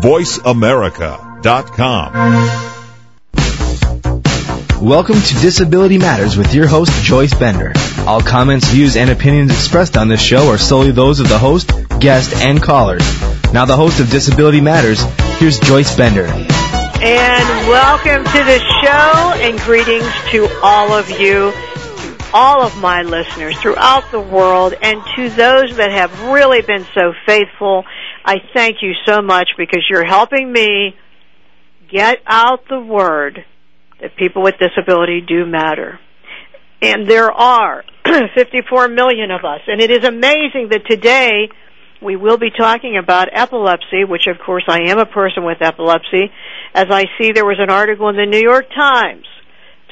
VoiceAmerica.com. Welcome to Disability Matters with your host, Joyce Bender. All comments, views, and opinions expressed on this show are solely those of the host, guest, and callers. Now, the host of Disability Matters, here's Joyce Bender. And welcome to the show, and greetings to all of you, to all of my listeners throughout the world, and to those that have really been so faithful. I thank you so much because you're helping me get out the word that people with disability do matter. And there are 54 million of us. And it is amazing that today we will be talking about epilepsy, which of course I am a person with epilepsy, as I see there was an article in the New York Times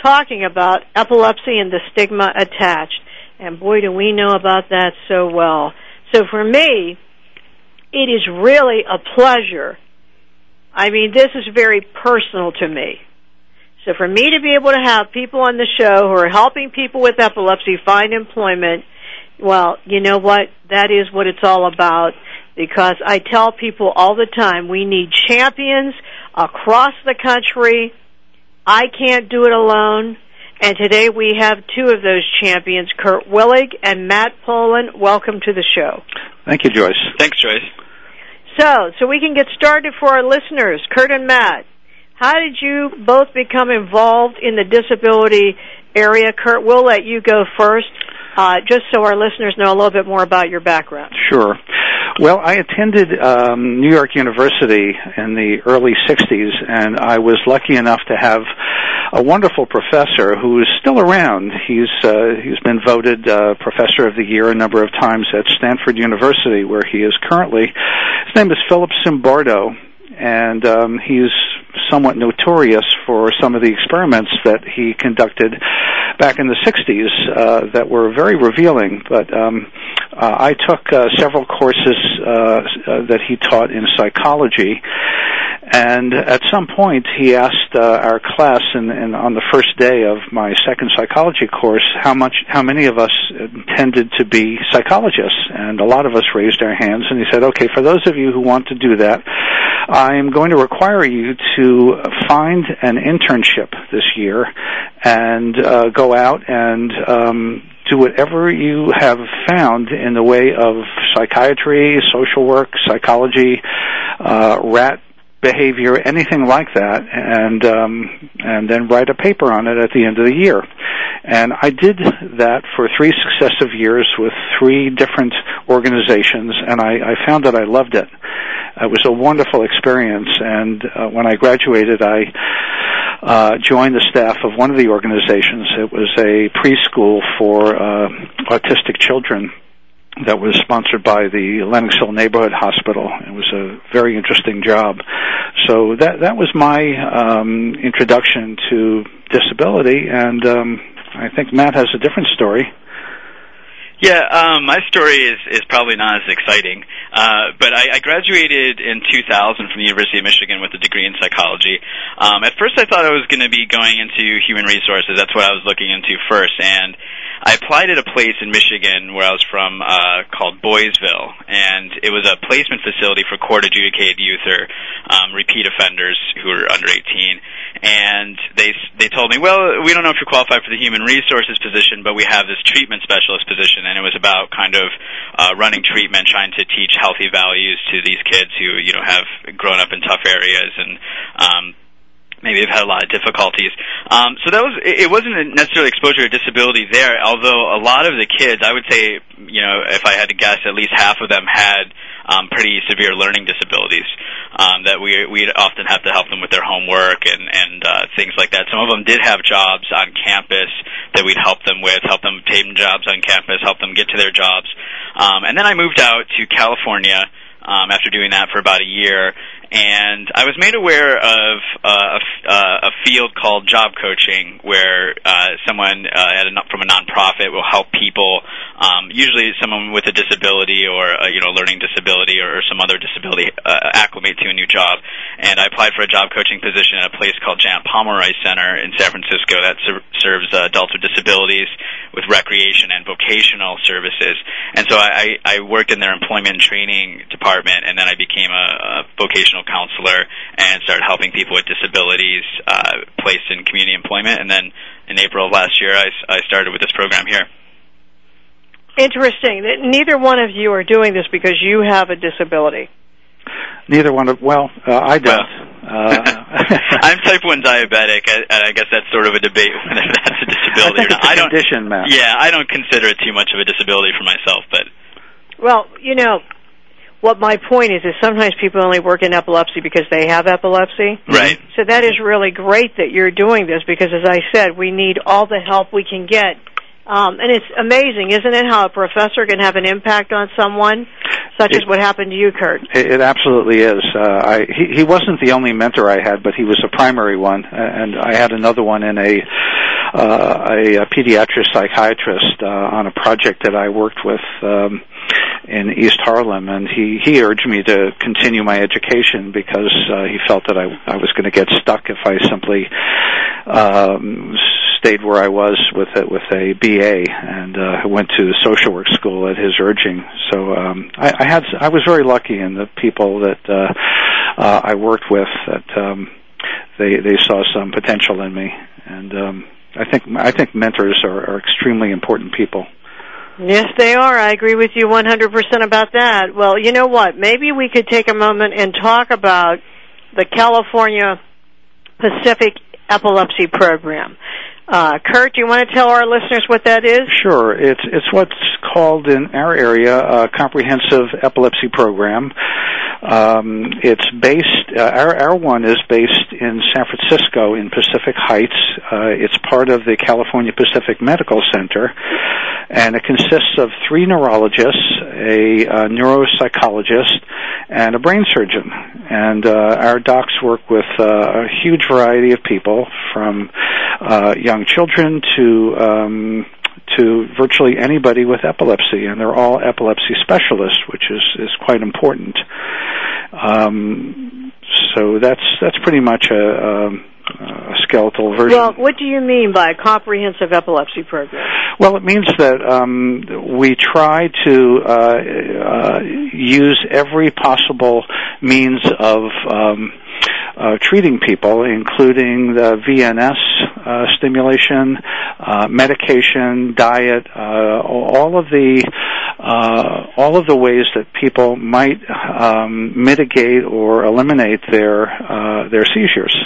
talking about epilepsy and the stigma attached. And boy, do we know about that so well. So for me, it is really a pleasure. I mean, this is very personal to me so for me to be able to have people on the show who are helping people with epilepsy find employment, well, you know what? That is what it's all about because I tell people all the time we need champions across the country. I can't do it alone. And today we have two of those champions, Curt Willig and Matt Poland. Welcome to the show. Thank you, Joyce. Thanks, Joyce. So, so we can get started for our listeners, Curt and Matt. How did you both become involved in the disability area? Curt, we'll let you go first, uh, just so our listeners know a little bit more about your background. Sure. Well, I attended um, New York University in the early 60s, and I was lucky enough to have a wonderful professor who is still around. He's uh, he's been voted uh, Professor of the Year a number of times at Stanford University, where he is currently. His name is Philip Zimbardo, and um, he's somewhat notorious for some of the experiments that he conducted back in the 60s uh, that were very revealing. But um, uh, I took uh, several courses uh, uh, that he taught in psychology, and at some point he asked uh, our class, in, on the first day of my second psychology course, how much, how many of us intended to be psychologists, and a lot of us raised our hands. And he said, "Okay, for those of you who want to do that." I'm going to require you to find an internship this year and uh, go out and um, do whatever you have found in the way of psychiatry, social work, psychology, uh, rat behavior, anything like that, and um, and then write a paper on it at the end of the year. And I did that for three successive years with three different organizations, and I, I found that I loved it. It was a wonderful experience, and uh, when I graduated, I uh, joined the staff of one of the organizations. It was a preschool for uh, autistic children that was sponsored by the Lenox Hill Neighborhood Hospital. It was a very interesting job. So that that was my um, introduction to disability, and um, I think Matt has a different story. Yeah, um, my story is is probably not as exciting, uh, but I, I graduated in 2000 from the University of Michigan with a degree in psychology. Um, at first, I thought I was going to be going into human resources. That's what I was looking into first, and I applied at a place in Michigan where I was from uh, called Boysville, and it was a placement facility for court adjudicated youth or um, repeat offenders who are under 18. And they they told me, well, we don't know if you're qualified for the human resources position, but we have this treatment specialist position, and it was about kind of uh, running treatment, trying to teach healthy values to these kids who you know have grown up in tough areas and um, maybe have had a lot of difficulties. Um, so that was it wasn't necessarily exposure to disability there, although a lot of the kids, I would say, you know, if I had to guess, at least half of them had um, pretty severe learning disabilities um, that we we'd often have to help them with their homework and and uh, things like that. Some of them did have jobs on campus that we'd help them with, help them obtain jobs on campus, help them get to their jobs. Um, and then I moved out to California um, after doing that for about a year and I was made aware of uh, a, uh, a field called job coaching, where uh, someone uh, at a, from a nonprofit will help people um, usually someone with a disability or a, you know learning disability or, some other disability uh, acclimate to a new job. And I applied for a job coaching position at a place called Janet Pomeroy Center in San Francisco that ser- serves uh, adults with disabilities with recreation and vocational services. And so I, I worked in their employment training department, and then I became a, a vocational counselor and started helping people with disabilities uh, placed in community employment. And then in April of last year, I, I started with this program here. Interesting. that Neither one of you are doing this because you have a disability. Neither one of well, uh, I don't. Well, uh, I'm type one diabetic, and I guess that's sort of a debate whether that's a disability I or not. I don't. Condition, Matt. Yeah, I don't consider it too much of a disability for myself, but. Well, you know, what my point is is sometimes people only work in epilepsy because they have epilepsy. Right. So that is really great that you're doing this because, as I said, we need all the help we can get um, and it's amazing, isn't it, how a professor can have an impact on someone, such it, as what happened to you, Curt? It, it absolutely is. Uh, I, he, he wasn't the only mentor I had, but he was a primary one, and I had another one in a uh, a, a pediatric psychiatrist uh, on a project that I worked with. Um, in East Harlem, and he he urged me to continue my education because uh, he felt that I I was going to get stuck if I simply um, stayed where I was with it with a BA, and uh, went to social work school at his urging. So um, I, I had I was very lucky in the people that uh, uh, I worked with that um, they they saw some potential in me, and um, I think I think mentors are, are extremely important people. Yes, they are. I agree with you 100% about that. Well, you know what? Maybe we could take a moment and talk about the California Pacific Epilepsy Program. Uh, Curt, do you want to tell our listeners what that is? Sure. It's it's what's called in our area a comprehensive epilepsy program. Um, it's based. Uh, our our one is based in San Francisco in Pacific Heights. Uh, it's part of the California Pacific Medical Center, and it consists of three neurologists, a, a neuropsychologist, and a brain surgeon. And uh, our docs work with uh, a huge variety of people, from uh, young children to um, to virtually anybody with epilepsy, and they're all epilepsy specialists, which is is quite important. Um, so that's that's pretty much a, a, a skeletal version. Well, what do you mean by a comprehensive epilepsy program? Well, it means that um, we try to uh, uh, use every possible means of um, uh, treating people, including the VNS stimulation, uh, medication, diet, uh, all of the uh, all of the ways that people might um, mitigate or eliminate their uh, their seizures.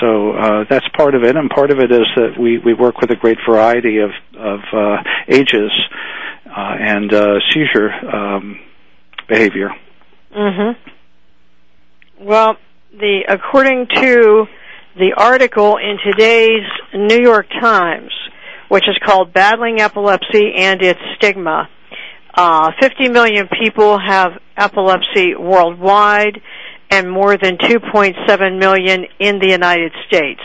So that's part of it, and part of it is that we we work with a great variety of of ages and seizure um, behavior. Mm-hmm. Well, the according to the article in today's New York Times, which is called "Battling Epilepsy and Its Stigma," uh, 50 million people have epilepsy worldwide, and more than 2.7 million in the United States.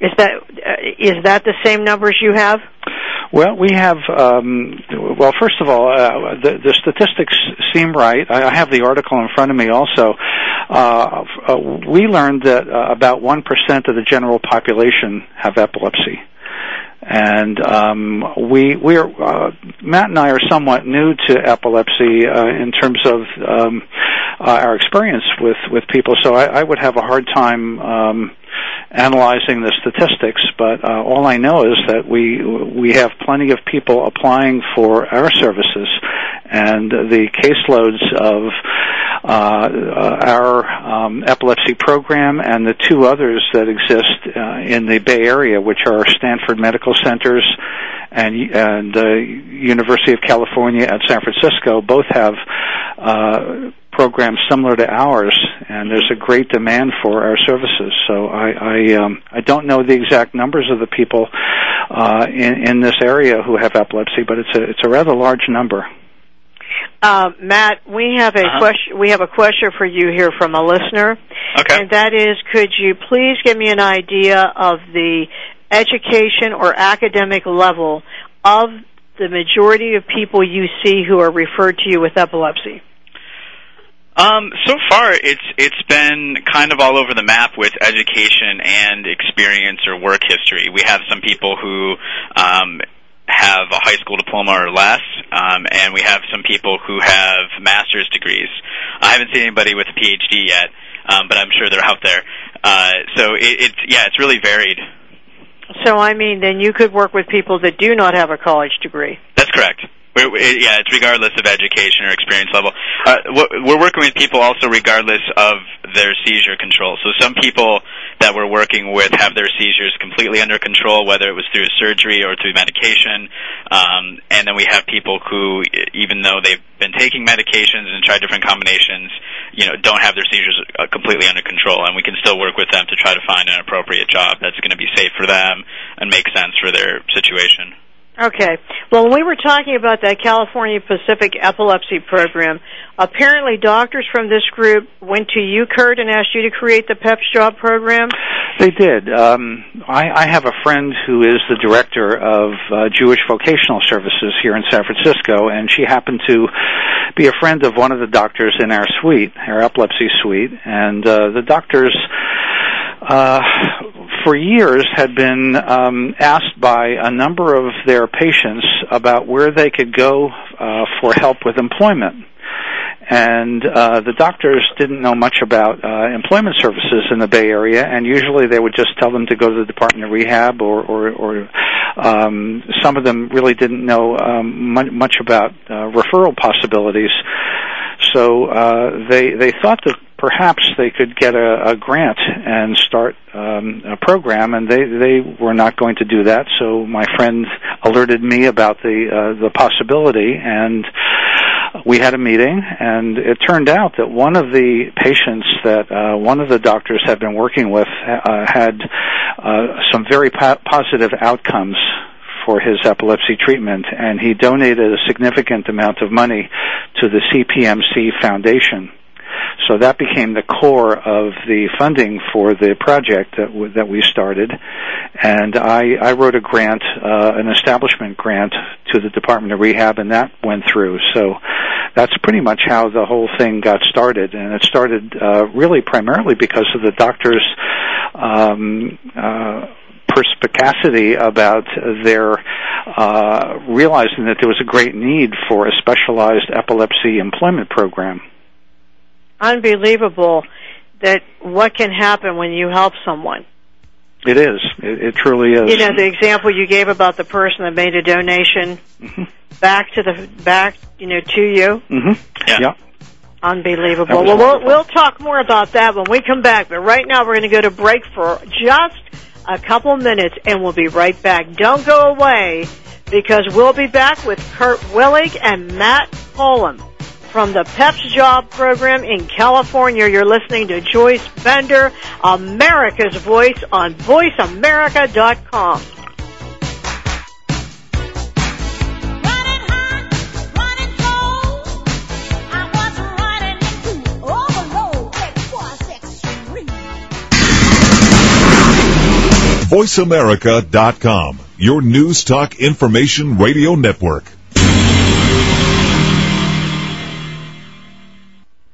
Is that uh, is that the same numbers you have? Well, we have. Um, well, first of all, uh, the, the statistics seem right. I, have the article in front of me. Also, uh, uh, we learned that uh, about one percent of the general population have epilepsy and um, we we are uh, Matt and I are somewhat new to epilepsy uh, in terms of um, uh, our experience with with people. So I, I would have a hard time um, analyzing the statistics, but uh, all I know is that we we have plenty of people applying for our services, and the caseloads of uh, our um, epilepsy program and the two others that exist uh, in the Bay Area, which are Stanford Medical Centers and and uh, University of California at San Francisco, both have uh, programs similar to ours, and there's a great demand for our services. So I I, um, I don't know the exact numbers of the people uh, in in this area who have epilepsy, but it's a it's a rather large number. Uh, Matt, we have a uh-huh. question. We have a question for you here from a listener, okay. and that is, could you please give me an idea of the education or academic level of the majority of people you see who are referred to you with epilepsy? Um, so far, it's it's been kind of all over the map with education and experience or work history. We have some people who um, have a high school diploma or less, um, and we have some people who have master's degrees. I haven't seen anybody with a PhD yet, um, but I'm sure they're out there. Uh, so it, it's yeah, it's really varied. So I mean, then you could work with people that do not have a college degree. That's correct. Yeah, it's regardless of education or experience level. Uh, we're working with people also regardless of their seizure control. So some people that we're working with have their seizures completely under control, whether it was through surgery or through medication. Um, and then we have people who, even though they've been taking medications and tried different combinations, you know, don't have their seizures uh, completely under control. And we can still work with them to try to find an appropriate job that's going to be safe for them and make sense for their situation. Okay. Well, when we were talking about that California Pacific Epilepsy Program, apparently doctors from this group went to you, Curt, and asked you to create the PEPS job program. They did. Um, I, I have a friend who is the director of uh, Jewish Vocational Services here in San Francisco, and she happened to be a friend of one of the doctors in our suite, our epilepsy suite, and uh, the doctors uh, for years had been um, asked by a number of their patients about where they could go uh, for help with employment. And uh, the doctors didn't know much about uh, employment services in the Bay Area, and usually they would just tell them to go to the Department of Rehab, or, or, or um, some of them really didn't know um, much about uh, referral possibilities. So uh, they they thought that perhaps they could get a, a grant and start um, a program, and they they were not going to do that. So my friend alerted me about the uh, the possibility, and we had a meeting, and it turned out that one of the patients that uh, one of the doctors had been working with uh, had uh, some very po- positive outcomes for his epilepsy treatment, and he donated a significant amount of money to the CPMC Foundation. So that became the core of the funding for the project that, w- that we started. And I, I wrote a grant, uh, an establishment grant to the Department of Rehab, and that went through. So that's pretty much how the whole thing got started. And it started uh, really primarily because of the doctor's um, uh, perspicacity about their uh, realizing that there was a great need for a specialized epilepsy employment program. Unbelievable that what can happen when you help someone. It is. It, it truly is. You know the example you gave about the person that made a donation mm-hmm. back to the back, you know, to you. Mm-hmm. Yeah. yeah. Unbelievable. Well, we'll we'll talk more about that when we come back. But right now, we're going to go to break for just a couple minutes, and we'll be right back. Don't go away because we'll be back with Curt Willig and Matt Poland from the PEPS Job Program in California. You're listening to Joyce Bender, America's Voice on VoiceAmerica.com. VoiceAmerica.com, your news talk information radio network.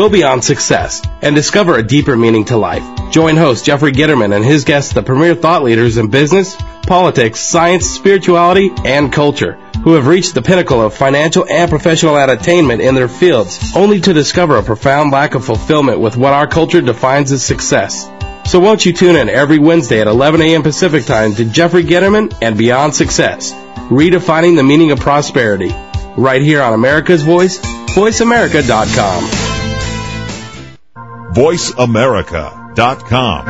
Go beyond success and discover a deeper meaning to life. Join host Jeffrey Gitterman and his guests, the premier thought leaders in business, politics, science, spirituality, and culture, who have reached the pinnacle of financial and professional attainment in their fields, only to discover a profound lack of fulfillment with what our culture defines as success. So won't you tune in every Wednesday at 11 a.m. Pacific Time to Jeffrey Gitterman and Beyond Success, redefining the meaning of prosperity, right here on America's Voice, voiceamerica.com. VoiceAmerica.com.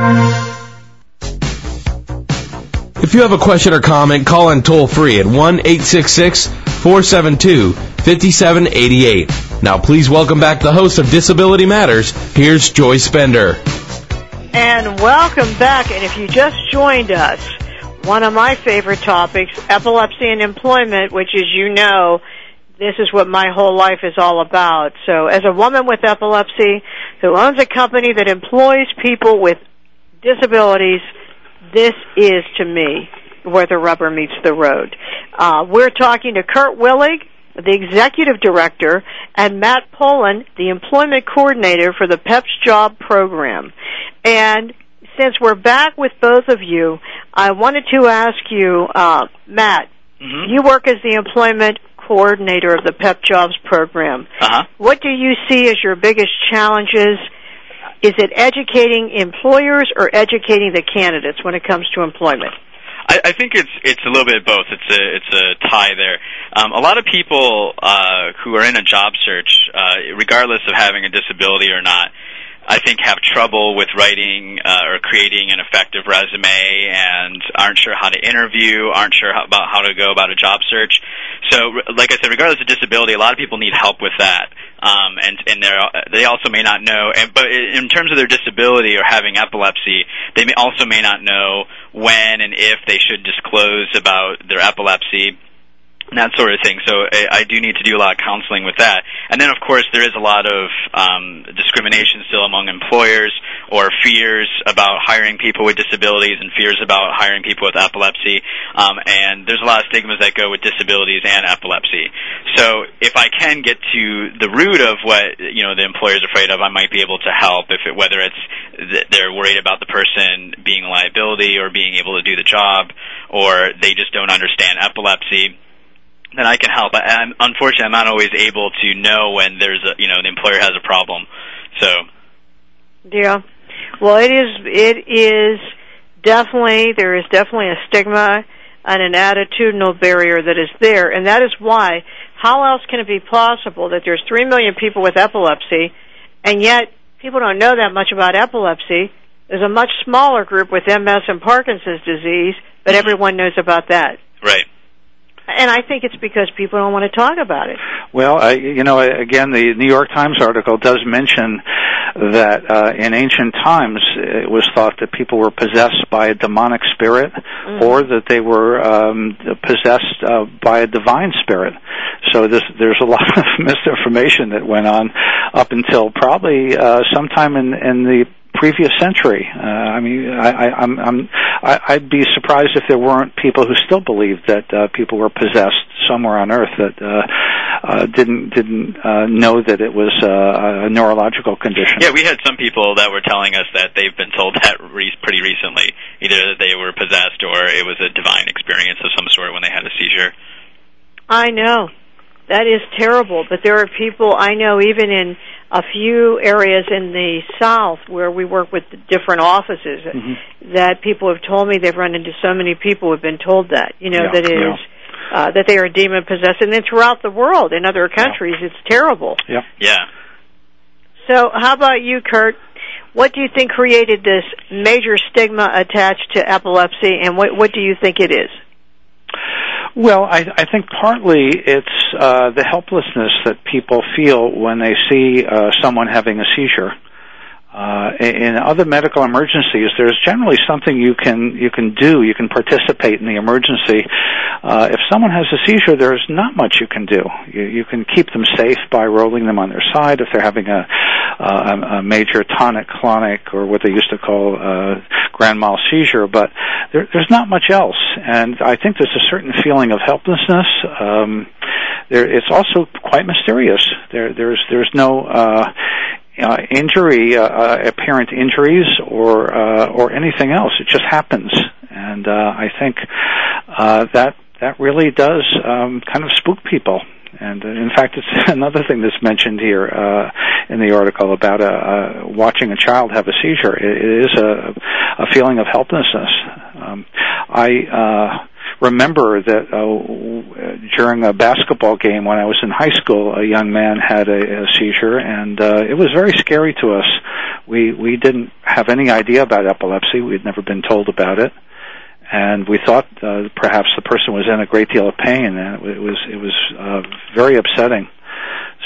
If you have a question or comment, call in toll free at 1 866 472 5788. Now, please welcome back the host of Disability Matters. Here's Joyce Bender. And welcome back. And if you just joined us, one of my favorite topics, epilepsy and employment, which as you know, this is what my whole life is all about. So as a woman with epilepsy who owns a company that employs people with disabilities, this is to me where the rubber meets the road. Uh, we're talking to Curt Willig, the executive director, and Matt Poland, the employment coordinator for the PEPS job program. And since we're back with both of you, I wanted to ask you, uh, Matt, mm-hmm. you work as the employment coordinator of the PEP Jobs program. Uh-huh. What do you see as your biggest challenges? Is it educating employers or educating the candidates when it comes to employment? I, I think it's it's a little bit of both. It's a it's a tie there. Um, a lot of people uh, who are in a job search, uh, regardless of having a disability or not, I think have trouble with writing uh, or creating an effective resume and aren't sure how to interview, aren't sure how, about how to go about a job search. So, like I said, regardless of disability, a lot of people need help with that. Um, and and they also may not know. And, but in terms of their disability or having epilepsy, they may also may not know when and if they should disclose about their epilepsy that sort of thing. So I, I do need to do a lot of counseling with that. And then, of course, there is a lot of um, discrimination still among employers or fears about hiring people with disabilities and fears about hiring people with epilepsy. Um, and there's a lot of stigmas that go with disabilities and epilepsy. So if I can get to the root of what you know the employer is afraid of, I might be able to help. If it, whether it's th- they're worried about the person being a liability or being able to do the job, or they just don't understand epilepsy then I can help. I, I'm, unfortunately, I'm not always able to know when there's a, you know, the employer has a problem. So. Yeah. Well, it is, it is definitely, there is definitely a stigma and an attitudinal barrier that is there, and that is why, how else can it be possible that there's three million people with epilepsy, and yet people don't know that much about epilepsy? There's a much smaller group with MS and Parkinson's disease, but everyone knows about that. Right and I think it's because people don't want to talk about it. Well, I, you know, again, the New York Times article does mention that uh, in ancient times it was thought that people were possessed by a demonic spirit, mm-hmm. or that they were um, possessed uh, by a divine spirit. So this, there's a lot of misinformation that went on up until probably uh, sometime in, in the previous century. Uh, I mean, I, I, I'm, I'm, I, I'd be surprised if there weren't people who still believed that uh, people were possessed somewhere on Earth that uh, uh, didn't didn't uh, know that it was uh, a neurological condition. Yeah, we had some people that were telling us that they've been told that re- pretty recently, either that they were possessed or it was a divine experience of some sort when they had a seizure. I know. That is terrible, but there are people I know even in a few areas in the South where we work with different offices mm-hmm. that people have told me they've run into so many people who have been told that, you know, yeah, that is, yeah. uh, that they are demon possessed. And then throughout the world, in other countries, yeah. it's terrible. Yeah. Yeah. So how about you, Curt? What do you think created this major stigma attached to epilepsy and what, what do you think it is? Well, I, I think partly it's uh, the helplessness that people feel when they see uh, someone having a seizure. Uh, in other medical emergencies, there's generally something you can you can do. You can participate in the emergency. Uh, if someone has a seizure, there's not much you can do. You, you can keep them safe by rolling them on their side if they're having a, uh, a major tonic clonic or what they used to call a grand mal seizure. But there, there's not much else, and I think there's a certain feeling of helplessness. Um, there, it's also quite mysterious. There, there's there's no uh, uh, injury, uh, uh, apparent injuries, or uh, or anything else. It just happens, and uh, I think uh, that that really does um, kind of spook people. And uh, in fact, it's another thing that's mentioned here uh, in the article about uh, uh, watching a child have a seizure. It, it is a, a feeling of helplessness. Um, I. Remember that uh, during a basketball game when I was in high school, a young man had a, a seizure, and uh, it was very scary to us. We we didn't have any idea about epilepsy. We'd never been told about it, and we thought uh, perhaps the person was in a great deal of pain, and it was it was uh, very upsetting.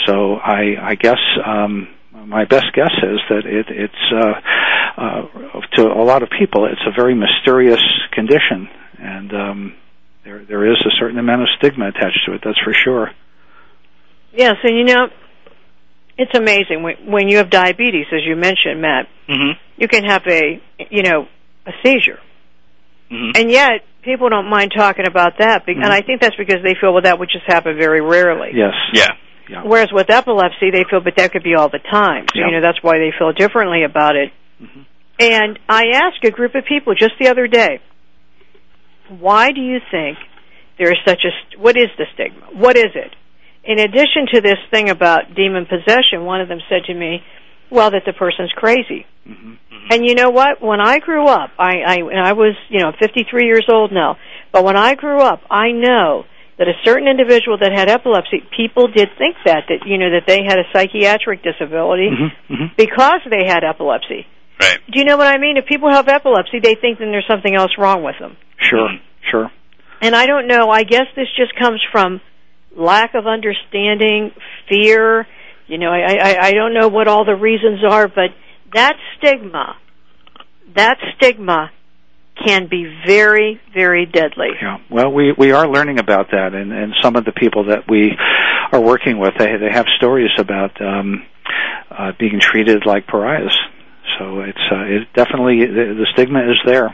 So I I guess. Um, my best guess is that it, it's uh, uh, to a lot of people, it's a very mysterious condition, and um, there there is a certain amount of stigma attached to it. That's for sure. Yes, and you know, it's amazing when when you have diabetes, as you mentioned, Matt. Mm-hmm. You can have a you know a seizure, Mm-hmm. and yet people don't mind talking about that. Be- And I think that's because they feel well that would just happen very rarely. Yes. Yeah. Yeah. Whereas with epilepsy, they feel, but that could be all the time. So Yeah. you know that's why they feel differently about it. Mhm. And I asked a group of people just the other day, why do you think there is such a what is the stigma? What is it? In addition to this thing about demon possession, one of them said to me, "Well, that the person's crazy." Mhm. And you know what? When I grew up, I, I and I was, you know, 53 years old now. But when I grew up, I know that a certain individual that had epilepsy, people did think that that you know that they had a psychiatric disability Mhm. Mhm. because they had epilepsy. Right. Do you know what I mean? If people have epilepsy, they think then there's something else wrong with them. Sure. Mhm. Sure. And I don't know. I guess this just comes from lack of understanding, fear. You know, I, I, I don't know what all the reasons are, but that stigma, that stigma can be very, very deadly. Yeah. Well, we we are learning about that, and and some of the people that we are working with, they they have stories about um, uh, being treated like pariahs. So it's uh, it definitely the, the stigma is there.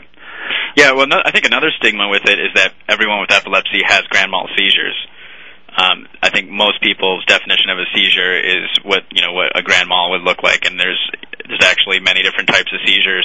Yeah, well, no, I think another stigma with it is that everyone with epilepsy has grand mal seizures. Um, I think most people's definition of a seizure is what you know what a grand mal would look like, and there's there's actually many different types of seizures.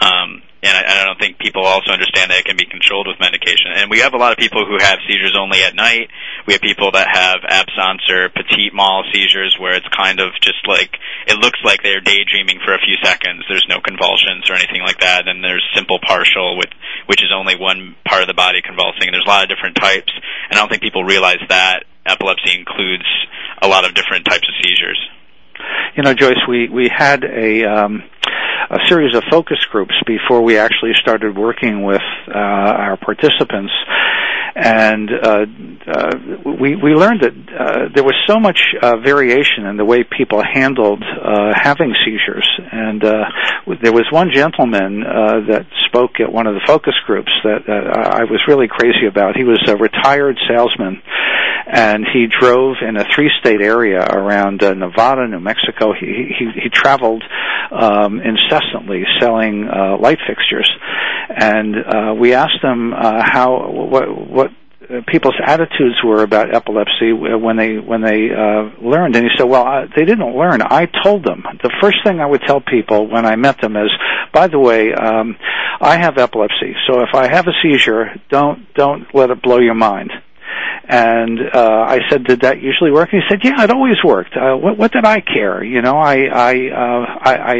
Um, and I, I don't think people also understand that it can be controlled with medication. And we have a lot of people who have seizures only at night. We have people that have absence or petit mal seizures, where it's kind of just like it looks like they're daydreaming for a few seconds. There's no convulsions or anything like that. And there's simple partial, with which is only one part of the body convulsing. And there's a lot of different types. And I don't think people realize that epilepsy includes a lot of different types of seizures. You know, Joyce, we we had a um, a series of focus groups before we actually started working with uh, our participants, and uh, uh, we we learned that uh, there was so much variation in the way people handled having seizures, and there was one gentleman that spoke at one of the focus groups that I was really crazy about. He was a retired salesman, and he drove in a three-state area around uh, Nevada, New Mexico. He he, he traveled um, incessantly selling uh, light fixtures, and uh, we asked them uh, how what what people's attitudes were about epilepsy when they when they uh, learned, and he said, "Well, I, they didn't learn. I told them. The first thing I would tell people when I met them is, by the way, um, I have epilepsy. So if I have a seizure, don't don't let it blow your mind." And uh, I said, "Did that usually work?" And he said, "Yeah, it always worked. Uh, what, what did I care? You know, I I uh, I, I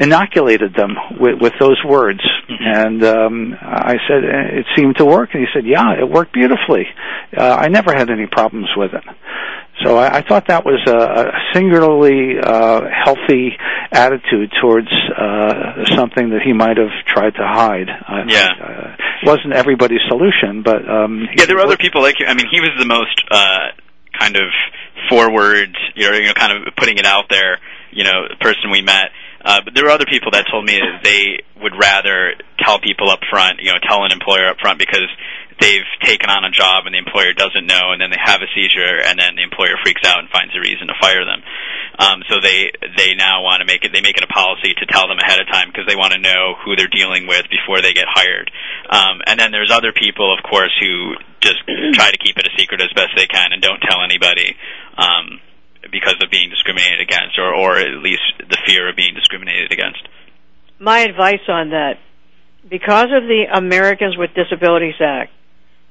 inoculated them with, with those words." And um, I said, "It seemed to work." And he said, "Yeah, it worked beautifully. Uh, I never had any problems with it." So I, I thought that was a, a singularly uh, healthy attitude towards uh, something that he might have tried to hide. I, Yeah. uh, it wasn't everybody's solution, but um, Yeah, there were other people like you. I mean, he was the most uh, kind of forward, you know, you know, kind of putting it out there, you know, person we met. Uh, but there were other people that told me that they would rather tell people up front, you know, tell an employer up front because they've taken on a job and the employer doesn't know, and then they have a seizure, and then the employer freaks out and finds a reason to fire them. Um, so they they now want to make it they make it a policy to tell them ahead of time because they want to know who they're dealing with before they get hired. Um, and then there's other people, of course, who just try to keep it a secret as best they can and don't tell anybody. Um, because of being discriminated against, or, or at least the fear of being discriminated against. My advice on that, because of the Americans with Disabilities Act,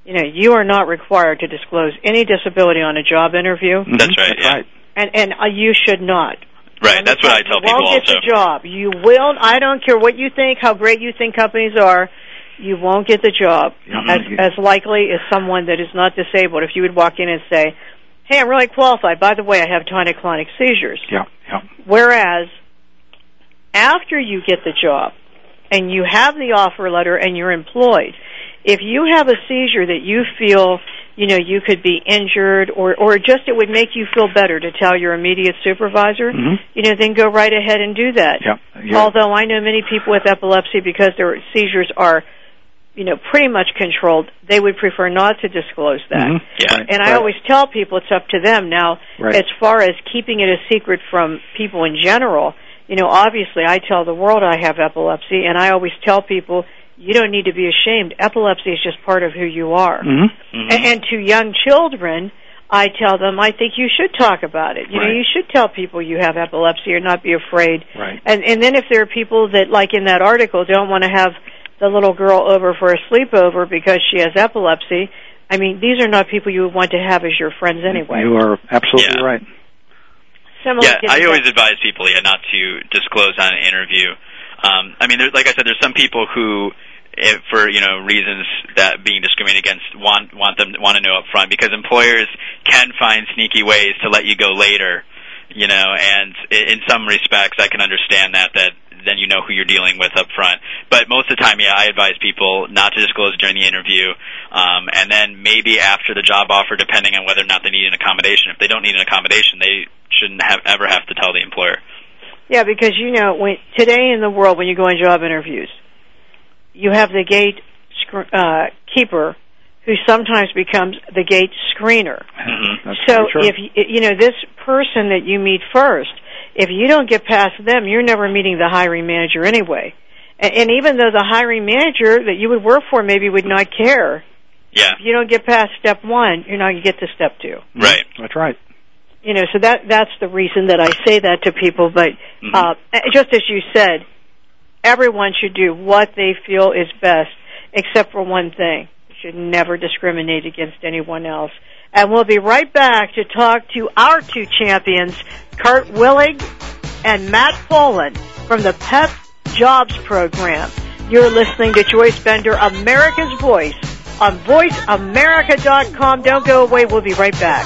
you know, you are not required to disclose any disability on a job interview. That's right. That's yeah. right. And and uh, you should not. Right. That's what I tell you people won't get also. the job. You will. I don't care what you think, how great you think companies are. You won't get the job Mhm. as as likely as someone that is not disabled. If you would walk in and say, "Hey, I'm really qualified. By the way, I have tonic-clonic seizures." Yeah, yeah. Whereas after you get the job and you have the offer letter and you're employed, if you have a seizure that you feel, you know, you could be injured or or just it would make you feel better to tell your immediate supervisor, Mhm. you know, then go right ahead and do that. Yeah. yeah. Although I know many people with epilepsy because their seizures are you know, pretty much controlled, they would prefer not to disclose that. Mhm. Yeah. Right, And I right. always tell people it's up to them. Now, Right. as far as keeping it a secret from people in general, you know, obviously I tell the world I have epilepsy, and I always tell people you don't need to be ashamed. Epilepsy is just part of who you are. Mhm. Mhm. And, and to young children, I tell them I think you should talk about it. You know, you should tell people you have epilepsy or not be afraid. Right. And and then if there are people that like in that article don't want to have the little girl over for a sleepover because she has epilepsy, I mean, these are not people you would want to have as your friends anyway. You are absolutely Yeah. right. Similar Yeah, I the- always advise people yeah not to disclose on an interview. Um, I mean, there, like I said, there's some people who, if, for you know reasons that being discriminated against, want want them want to know up front because employers can find sneaky ways to let you go later. You know, and in some respects, I can understand that that then you know who you're dealing with up front. But most of the time, yeah, I advise people not to disclose during the interview, um, and then maybe after the job offer, depending on whether or not they need an accommodation. If they don't need an accommodation, they shouldn't have ever have to tell the employer. Yeah, because you know, when today in the world, when you go on job interviews, you have the gate scr- uh, keeper who sometimes becomes the gate screener. Mhm. That's so if y- you know this person that you meet first, if you don't get past them, you're never meeting the hiring manager anyway. And, and even though the hiring manager that you would work for maybe would not care, Yeah, if you don't get past step one, you're not going to get to step two. right. That's right. You know, so that that's the reason that I say that to people. But Mhm. uh, just as you said, everyone should do what they feel is best, except for one thing: you should never discriminate against anyone else. And we'll be right back to talk to our two champions, Curt Willig and Matt Poland from the PEP Jobs Program. You're listening to Joyce Bender, America's Voice, on VoiceAmerica.com. Don't go away. We'll be right back.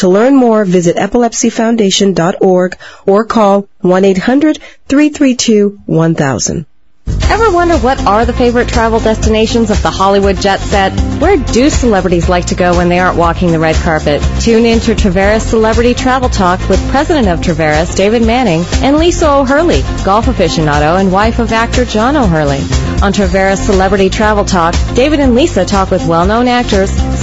To learn more, visit epilepsyfoundation.org or call 1-800-332-1000. Ever wonder what are the favorite travel destinations of the Hollywood jet set? Where do celebrities like to go when they aren't walking the red carpet? Tune in to Traveris Celebrity Travel Talk with President of Traveris, David Manning, and Lisa O'Hurley, golf aficionado and wife of actor John O'Hurley. On Traveris Celebrity Travel Talk, David and Lisa talk with well-known actors,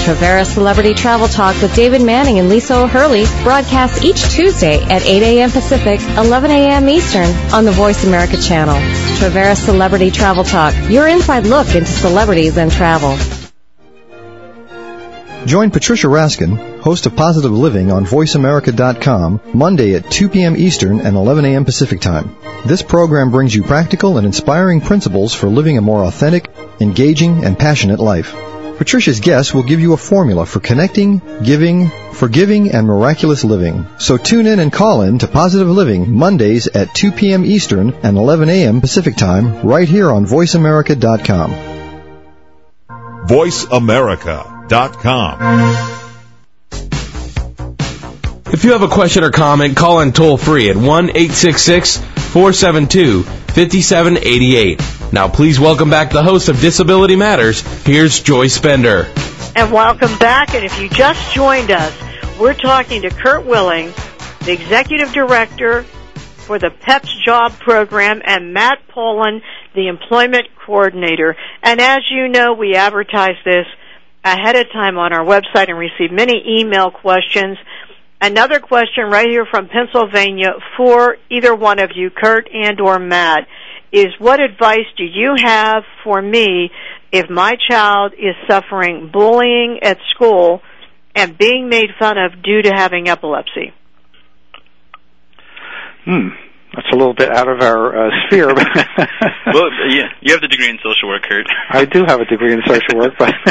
Travera Celebrity Travel Talk with David Manning and Lisa O'Hurley broadcasts each Tuesday at 8 a.m. Pacific, 11 a.m. Eastern on the Voice America channel. Travera Celebrity Travel Talk, your inside look into celebrities and travel. Join Patricia Raskin, host of Positive Living on VoiceAmerica.com, Monday at 2 p.m. Eastern and 11 a.m. Pacific Time. This program brings you practical and inspiring principles for living a more authentic, engaging, and passionate life. Patricia's guests will give you a formula for connecting, giving, forgiving, and miraculous living. So tune in and call in to Positive Living Mondays at 2 p.m. Eastern and 11 a.m. Pacific Time right here on VoiceAmerica.com. VoiceAmerica.com. If you have a question or comment, call in toll free at 1 866 472 5788. Now, please welcome back the host of Disability Matters. Here's Joyce Bender. And welcome back. And if you just joined us, we're talking to Curt Willig, the Executive Director for the PEP Jobs Program, and Matt Poland, the Employment Coordinator. And as you know, we advertise this ahead of time on our website and receive many email questions. Another question right here from Pennsylvania for either one of you, Curt and or Matt, is what advice do you have for me if my child is suffering bullying at school and being made fun of due to having epilepsy? Hmm. That's a little bit out of our uh, sphere. well, yeah, you have the degree in social work, Curt. I do have a degree in social work, but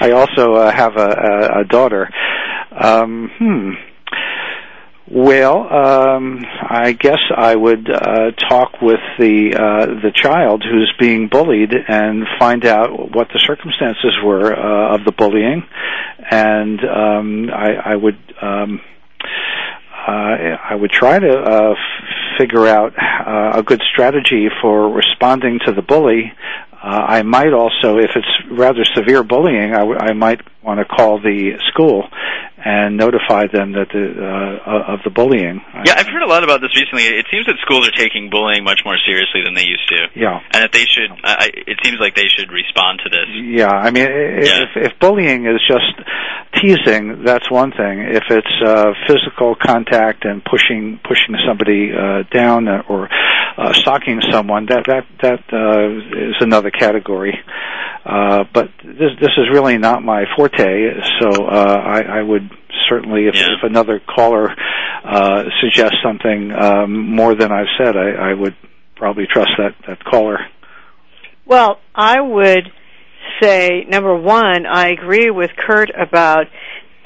I also uh, have a, a, a daughter. Um, hmm. Well, um, I guess I would uh, talk with the uh, the child who's being bullied and find out what the circumstances were uh, of the bullying, and um, I, I would. Um, uh, I would try to uh, f- figure out uh, a good strategy for responding to the bully. Uh, I might also, if it's rather severe bullying, I, w- I might want to call the school and notify them that the uh, of the bullying. Yeah, I've heard a lot about this recently. It seems that schools are taking bullying much more seriously than they used to. Yeah, and that they should. I, it seems like they should respond to this. Yeah, I mean, if, Yeah. if bullying is just teasing, that's one thing. If it's uh, physical contact and pushing pushing somebody uh, down or uh, socking someone, that that that uh, is another category. Uh, but this this is really not my forte, so uh, I, I would certainly, if, if another caller uh, suggests something um, more than I've said, I, I would probably trust that that caller. Well, I would say number one, I agree with Curt about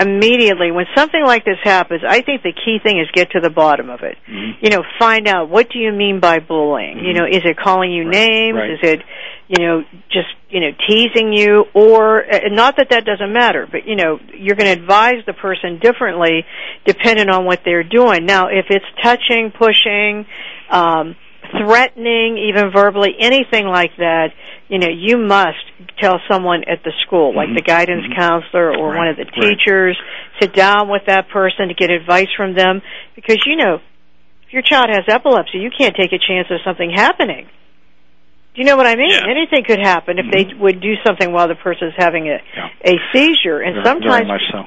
immediately when something like this happens. I think the key thing is get to the bottom of it. You know, find out what do you mean by bullying. You know, is it calling you names? right. Is it you know just you know teasing you or uh, not that that doesn't matter, but you know you're going to advise the person differently depending on what they're doing. Now, if it's touching, pushing. Um, threatening, even verbally, anything like that, you know, you must tell someone at the school, like the guidance counselor or one of the Mm-hmm. right. teachers, sit down with that person to get advice from them, because you know, if your child has epilepsy, you can't take a chance of something happening. Do you know what I mean? Yeah. Anything could happen if they would do something while the person's having a Mm-hmm. Yeah. a seizure, and Very- sometimes very so.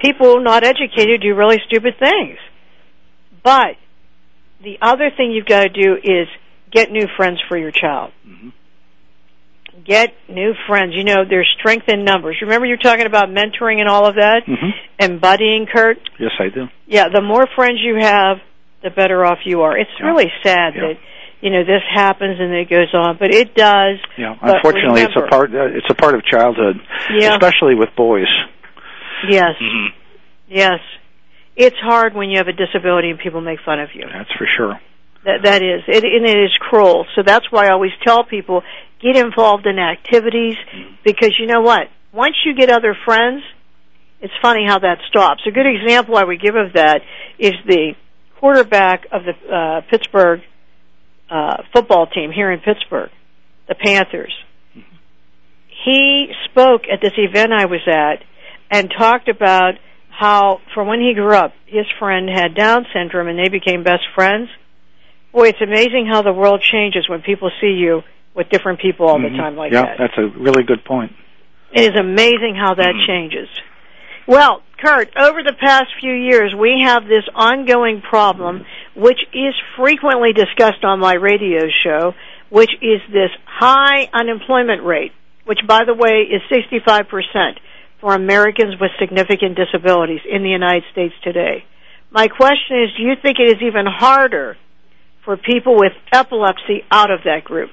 people not educated do really stupid things. But the other thing you've got to do is get new friends for your child. Get new friends. You know, there's strength in numbers. Remember you're talking about mentoring and all of that? hmm And buddying, Curt? Yes, I do. Yeah, the more friends you have, the better off you are. It's Yeah. really sad Yeah. that, you know, this happens and it goes on, but it does. Yeah, unfortunately, it's a part. Uh, it's a part of childhood, Yeah. especially with boys. Yes. hmm Yes. It's hard when you have a disability and people make fun of you. That's for sure. That that is, it, and it is cruel. So that's why I always tell people get involved in activities because you know what? Once you get other friends, it's funny how that stops. A good example I would give of that is the quarterback of the uh, Pittsburgh uh, football team here in Pittsburgh, the Panthers. He spoke at this event I was at and talked about how, from when he grew up, his friend had Down syndrome and they became best friends. Boy, it's amazing how the world changes when people see you with different people all the Mhm. time like yeah, that. Yeah, that's a really good point. It is amazing how that Mhm. changes. Well, Curt, over the past few years, we have this ongoing problem, which is frequently discussed on my radio show, which is this high unemployment rate, which, by the way, is 65% for Americans with significant disabilities in the United States today. My question is, do you think it is even harder for people with epilepsy out of that group?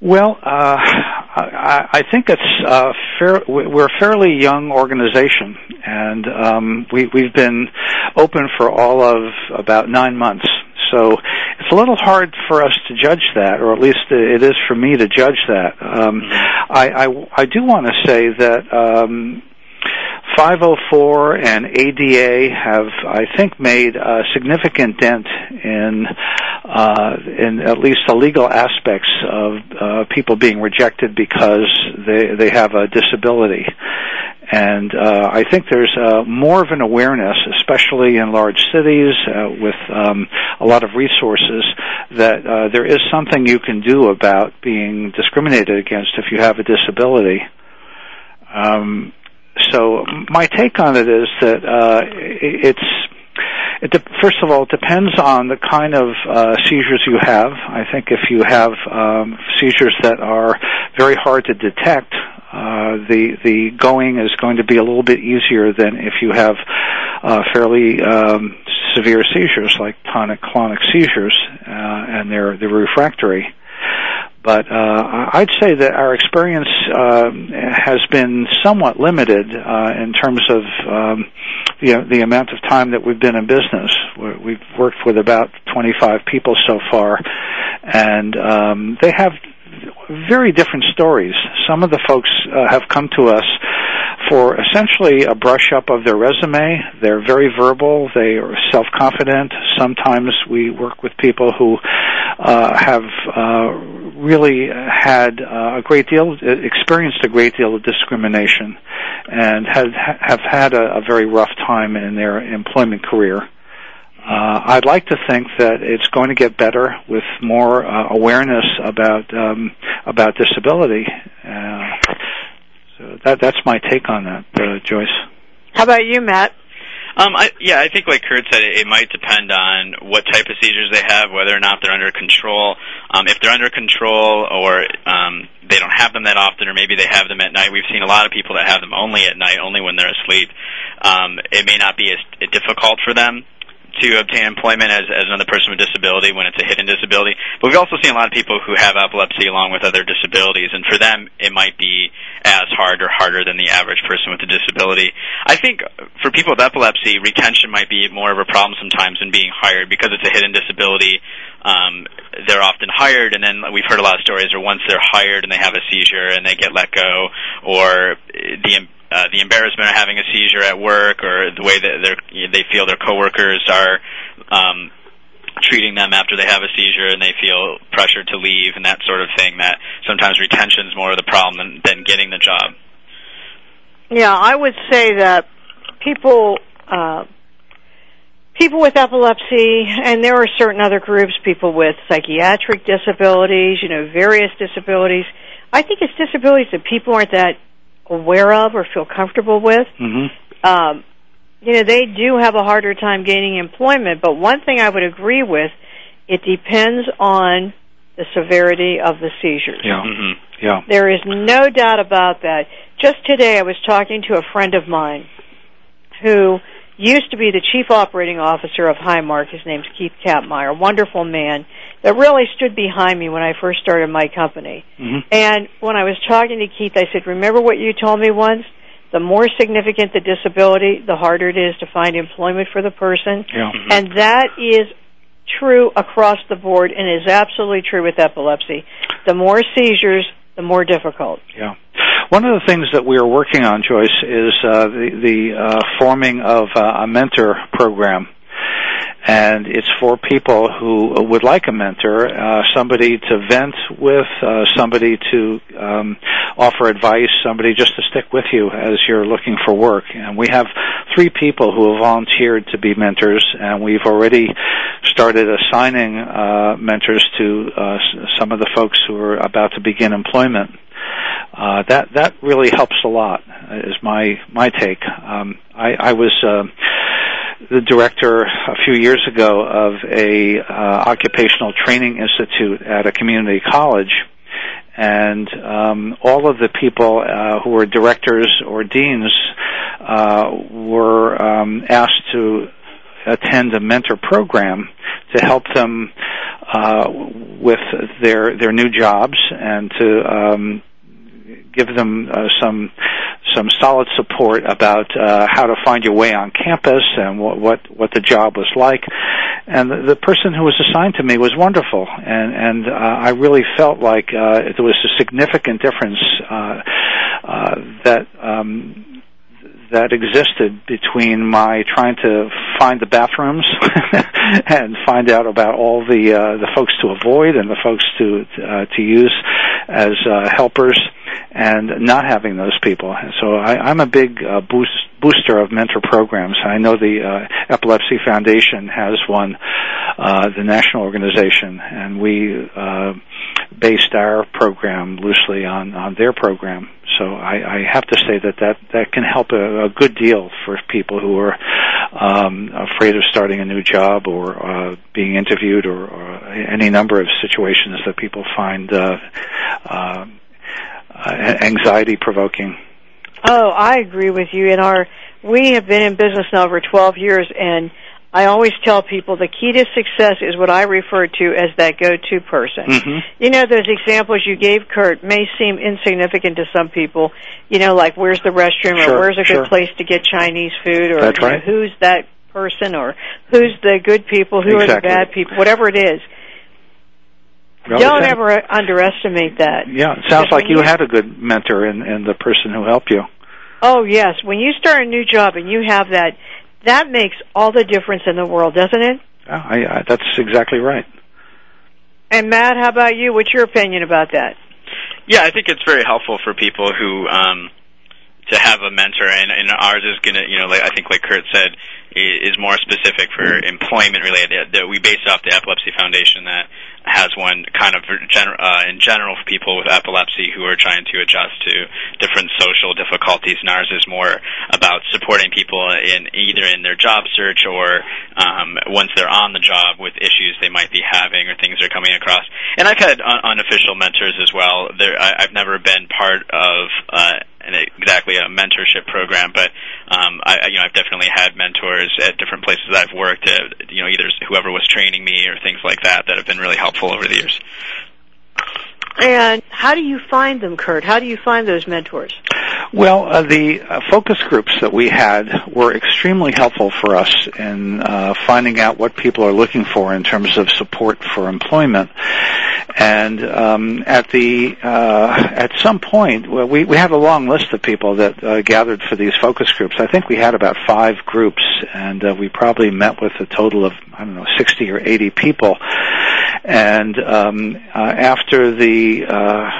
Well, uh, I, I think it's uh, fair, we're a fairly young organization, and um, we, we've been open for all of about nine months. So it's a little hard for us to judge that, or at least it is for me to judge that. Um, I, I, I do want to say that um, 504 and ADA have, I think, made a significant dent in uh, in at least the legal aspects of uh, people being rejected because they they have a disability. And uh, I think there's uh, more of an awareness, especially in large cities uh, with um, a lot of resources, that uh, there is something you can do about being discriminated against if you have a disability. Um, so my take on it is that uh, it's it de- first of all it depends on the kind of uh, seizures you have. I think if you have um, seizures that are very hard to detect, uh, the the going is going to be a little bit easier than if you have uh, fairly um, severe seizures like tonic clonic seizures, uh, and they're they're refractory. But uh, I'd say that our experience uh, has been somewhat limited uh, in terms of um, the, the amount of time that we've been in business. We've worked with about 25 people so far, and um, they have very different stories. Some of the folks uh, have come to us for essentially a brush up of their resume. They're very verbal. They are self confident. Sometimes we work with people who uh, have uh, really had uh, a great deal, experienced a great deal of discrimination, and have have had a, a very rough time in their employment career. Uh, I'd like to think that it's going to get better with more uh, awareness about um, about disability. Uh, so that that's my take on that, uh, Joyce. How about you, Matt? Um, I, yeah, I think like Curt said, it, it might depend on what type of seizures they have, whether or not they're under control. Um, if they're under control, or um, they don't have them that often, or maybe they have them at night. We've seen a lot of people that have them only at night, only when they're asleep. Um, it may not be as difficult for them to obtain employment as, as another person with disability when it's a hidden disability. But we've also seen a lot of people who have epilepsy along with other disabilities, and for them, it might be as hard or harder than the average person with a disability. I think for people with epilepsy, retention might be more of a problem sometimes than being hired because it's a hidden disability. Um, they're often hired, and then we've heard a lot of stories where once they're hired and they have a seizure and they get let go, or the uh, the embarrassment of having a seizure at work, or the way that they they feel their coworkers are um, treating them after they have a seizure, and they feel pressured to leave, and that sort of thing. That sometimes retention is more of the problem than, than getting the job. Yeah, I would say that people uh, people with epilepsy, and there are certain other groups, people with psychiatric disabilities, you know, various disabilities. I think it's disabilities that people aren't that aware of or feel comfortable with. Mm-hmm. Um, you know, they do have a harder time gaining employment, but one thing I would agree with, it depends on the severity of the seizures. Yeah. Mm-hmm. Yeah. There is no doubt about that. Just today I was talking to a friend of mine who used to be the chief operating officer of Highmark. His name's Keith Kapmeyer, wonderful man that really stood behind me when I first started my company. Mm-hmm. And when I was talking to Keith, I said, remember what you told me once? The more significant the disability, the harder it is to find employment for the person. Yeah. And that is true across the board and is absolutely true with epilepsy. The more seizures, the more difficult. Yeah. One of the things that we are working on, Joyce, is uh, the, the uh, forming of uh, a mentor program. And it's for people who would like a mentor, uh, somebody to vent with, uh, somebody to um, offer advice, somebody just to stick with you as you're looking for work. And we have three people who have volunteered to be mentors, and we've already started assigning uh, mentors to uh, some of the folks who are about to begin employment. uh, that that really helps a lot. Is my my take. Um, I, I was. The director a few years ago of a uh, occupational training institute at a community college. And um, all of the people uh, who were directors or deans uh, were um, asked to attend a mentor program to help them uh, with their their new jobs and to um, give them uh, some some solid support about uh, how to find your way on campus and what what, what the job was like. And the, the person who was assigned to me was wonderful, and and uh, I really felt like uh, there was a significant difference uh, uh, that. Um, that existed between my trying to find the bathrooms and find out about all the uh, the folks to avoid and the folks to uh, to use as uh, helpers and not having those people. So I, I'm a big uh, boost, booster of mentor programs. I know the uh, Epilepsy Foundation has one, uh, the national organization, and we uh, based our program loosely on on their program. So I, I have to say that that that can help a, a good deal for people who are um, afraid of starting a new job or uh, being interviewed or, or any number of situations that people find. Uh, uh, anxiety provoking. Oh, I agree with you. In our, we have been in business now over 12 years, and I always tell people the key to success is what I refer to as that go-to person. Mm-hmm. You know, those examples you gave, Curt, may seem insignificant to some people. You know, like where's the restroom sure, or where's a sure. good place to get Chinese food or That's you know, who's that person or who's the good people, who are the bad people, whatever it is. Well, Don't ever underestimate that. Yeah, it sounds like you you- had a good mentor in, in the person who helped you. Oh yes, when you start a new job and you have that, that makes all the difference in the world, doesn't it? Yeah, I, I, that's exactly right. And Matt, how about you? What's your opinion about that? Yeah, I think it's very helpful for people who um, to have a mentor, and, and ours is gonna, you know, like I think, like Curt said, i- is more specific for employment related. That we base off the Epilepsy Foundation that has one kind of gen- uh, in general for people with epilepsy who are trying to adjust to different social difficulties, and ours is more about supporting people in either in their job search or um, once they're on the job with issues they might be having or things they're coming across. And I've had un- unofficial mentors as well. There, I, I've never been part of uh, exactly a mentorship program, but um, I, you know, I've definitely had mentors at different places that I've worked. Uh, you know, either whoever was training me or things like that that have been really helpful over the years. And how do you find them, Curt? How do you find those mentors? Well, uh, the uh, focus groups that we had were extremely helpful for us in uh, finding out what people are looking for in terms of support for employment. And um, at the uh, at some point, well, we we had a long list of people that uh, gathered for these focus groups. I think we had about five groups, and uh, we probably met with a total of I don't know sixty or eighty people. And um, after the uh,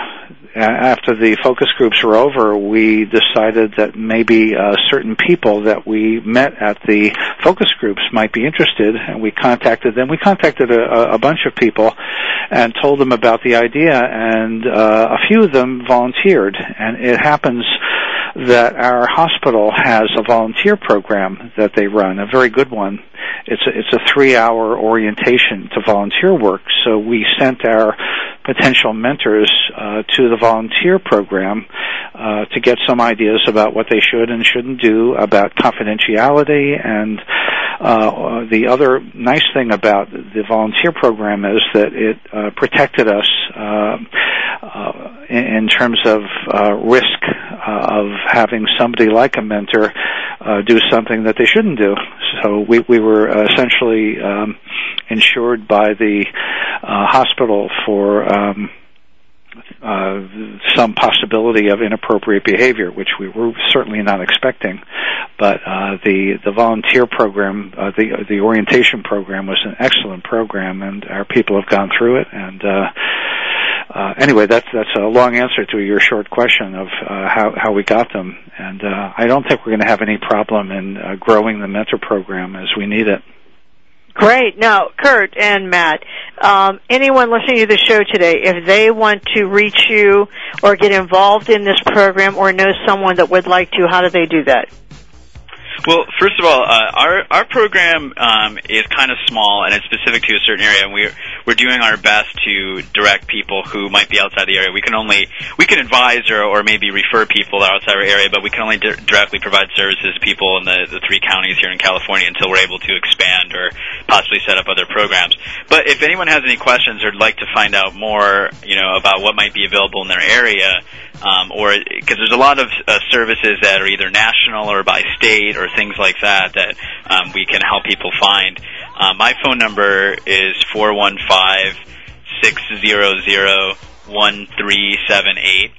after the focus groups were over, we decided that maybe uh, certain people that we met at the focus groups might be interested, and we contacted them. We contacted a, a- bunch of people and told them about the idea, and uh, a few of them volunteered. And it happens that our hospital has a volunteer program that they run, a very good one. It's a, it's a three-hour orientation to volunteer work. So we sent our potential mentors uh, to the volunteer program uh, to get some ideas about what they should and shouldn't do about confidentiality. And uh, the other nice thing about the volunteer program is that it uh, protected us uh, uh, in, terms of uh, risk uh, of having somebody like a mentor uh, do something that they shouldn't do. So we, we were essentially um, insured by the uh, hospital for um, uh, some possibility of inappropriate behavior, which we were certainly not expecting. But uh, the the volunteer program, uh, the the orientation program, was an excellent program, and our people have gone through it. And uh, uh, anyway, that's that's a long answer to your short question of uh, how how we got them. And I don't think we're going to have any problem in growing the mentor program as we need it. Great. Now, Curt and Matt, um, anyone listening to the show today, if they want to reach you or get involved in this program or know someone that would like to, how do they do that? Well, first of all, uh, our our program um, is kind of small and it's specific to a certain area, and we're we're doing our best to direct people who might be outside the area. We can only we can advise or, or maybe refer people that are outside our area, but we can only di- directly provide services to people in the the three counties here in California until we're able to expand or possibly set up other programs. But if anyone has any questions or would like to find out more, you know, about what might be available in their area, um, or because there's a lot of uh, services that are either national or by state or things like that that um, we can help people find. Uh, my phone number is four one five six zero zero one three seven eight,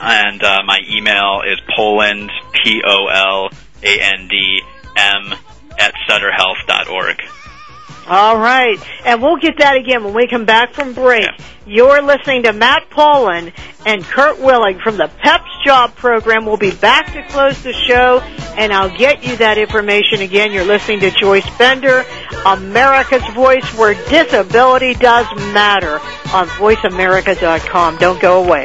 and uh, my email is Poland P O L A N D M at sutterhealth.org. All right. And we'll get that again when we come back from break. Yeah. You're listening to Matt Poland and Curt Willig from the PEP Jobs Program. We'll be back to close the show, and I'll get you that information again. You're listening to Joyce Bender, America's Voice, where disability does matter on VoiceAmerica.com. Don't go away.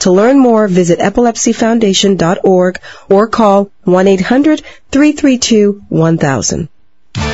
To learn more, visit epilepsyfoundation.org or call 1-800-332-1000.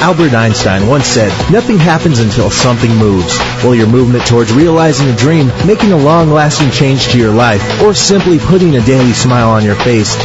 Albert Einstein once said, nothing happens until something moves. Well, your movement towards realizing a dream, making a long-lasting change to your life, or simply putting a daily smile on your face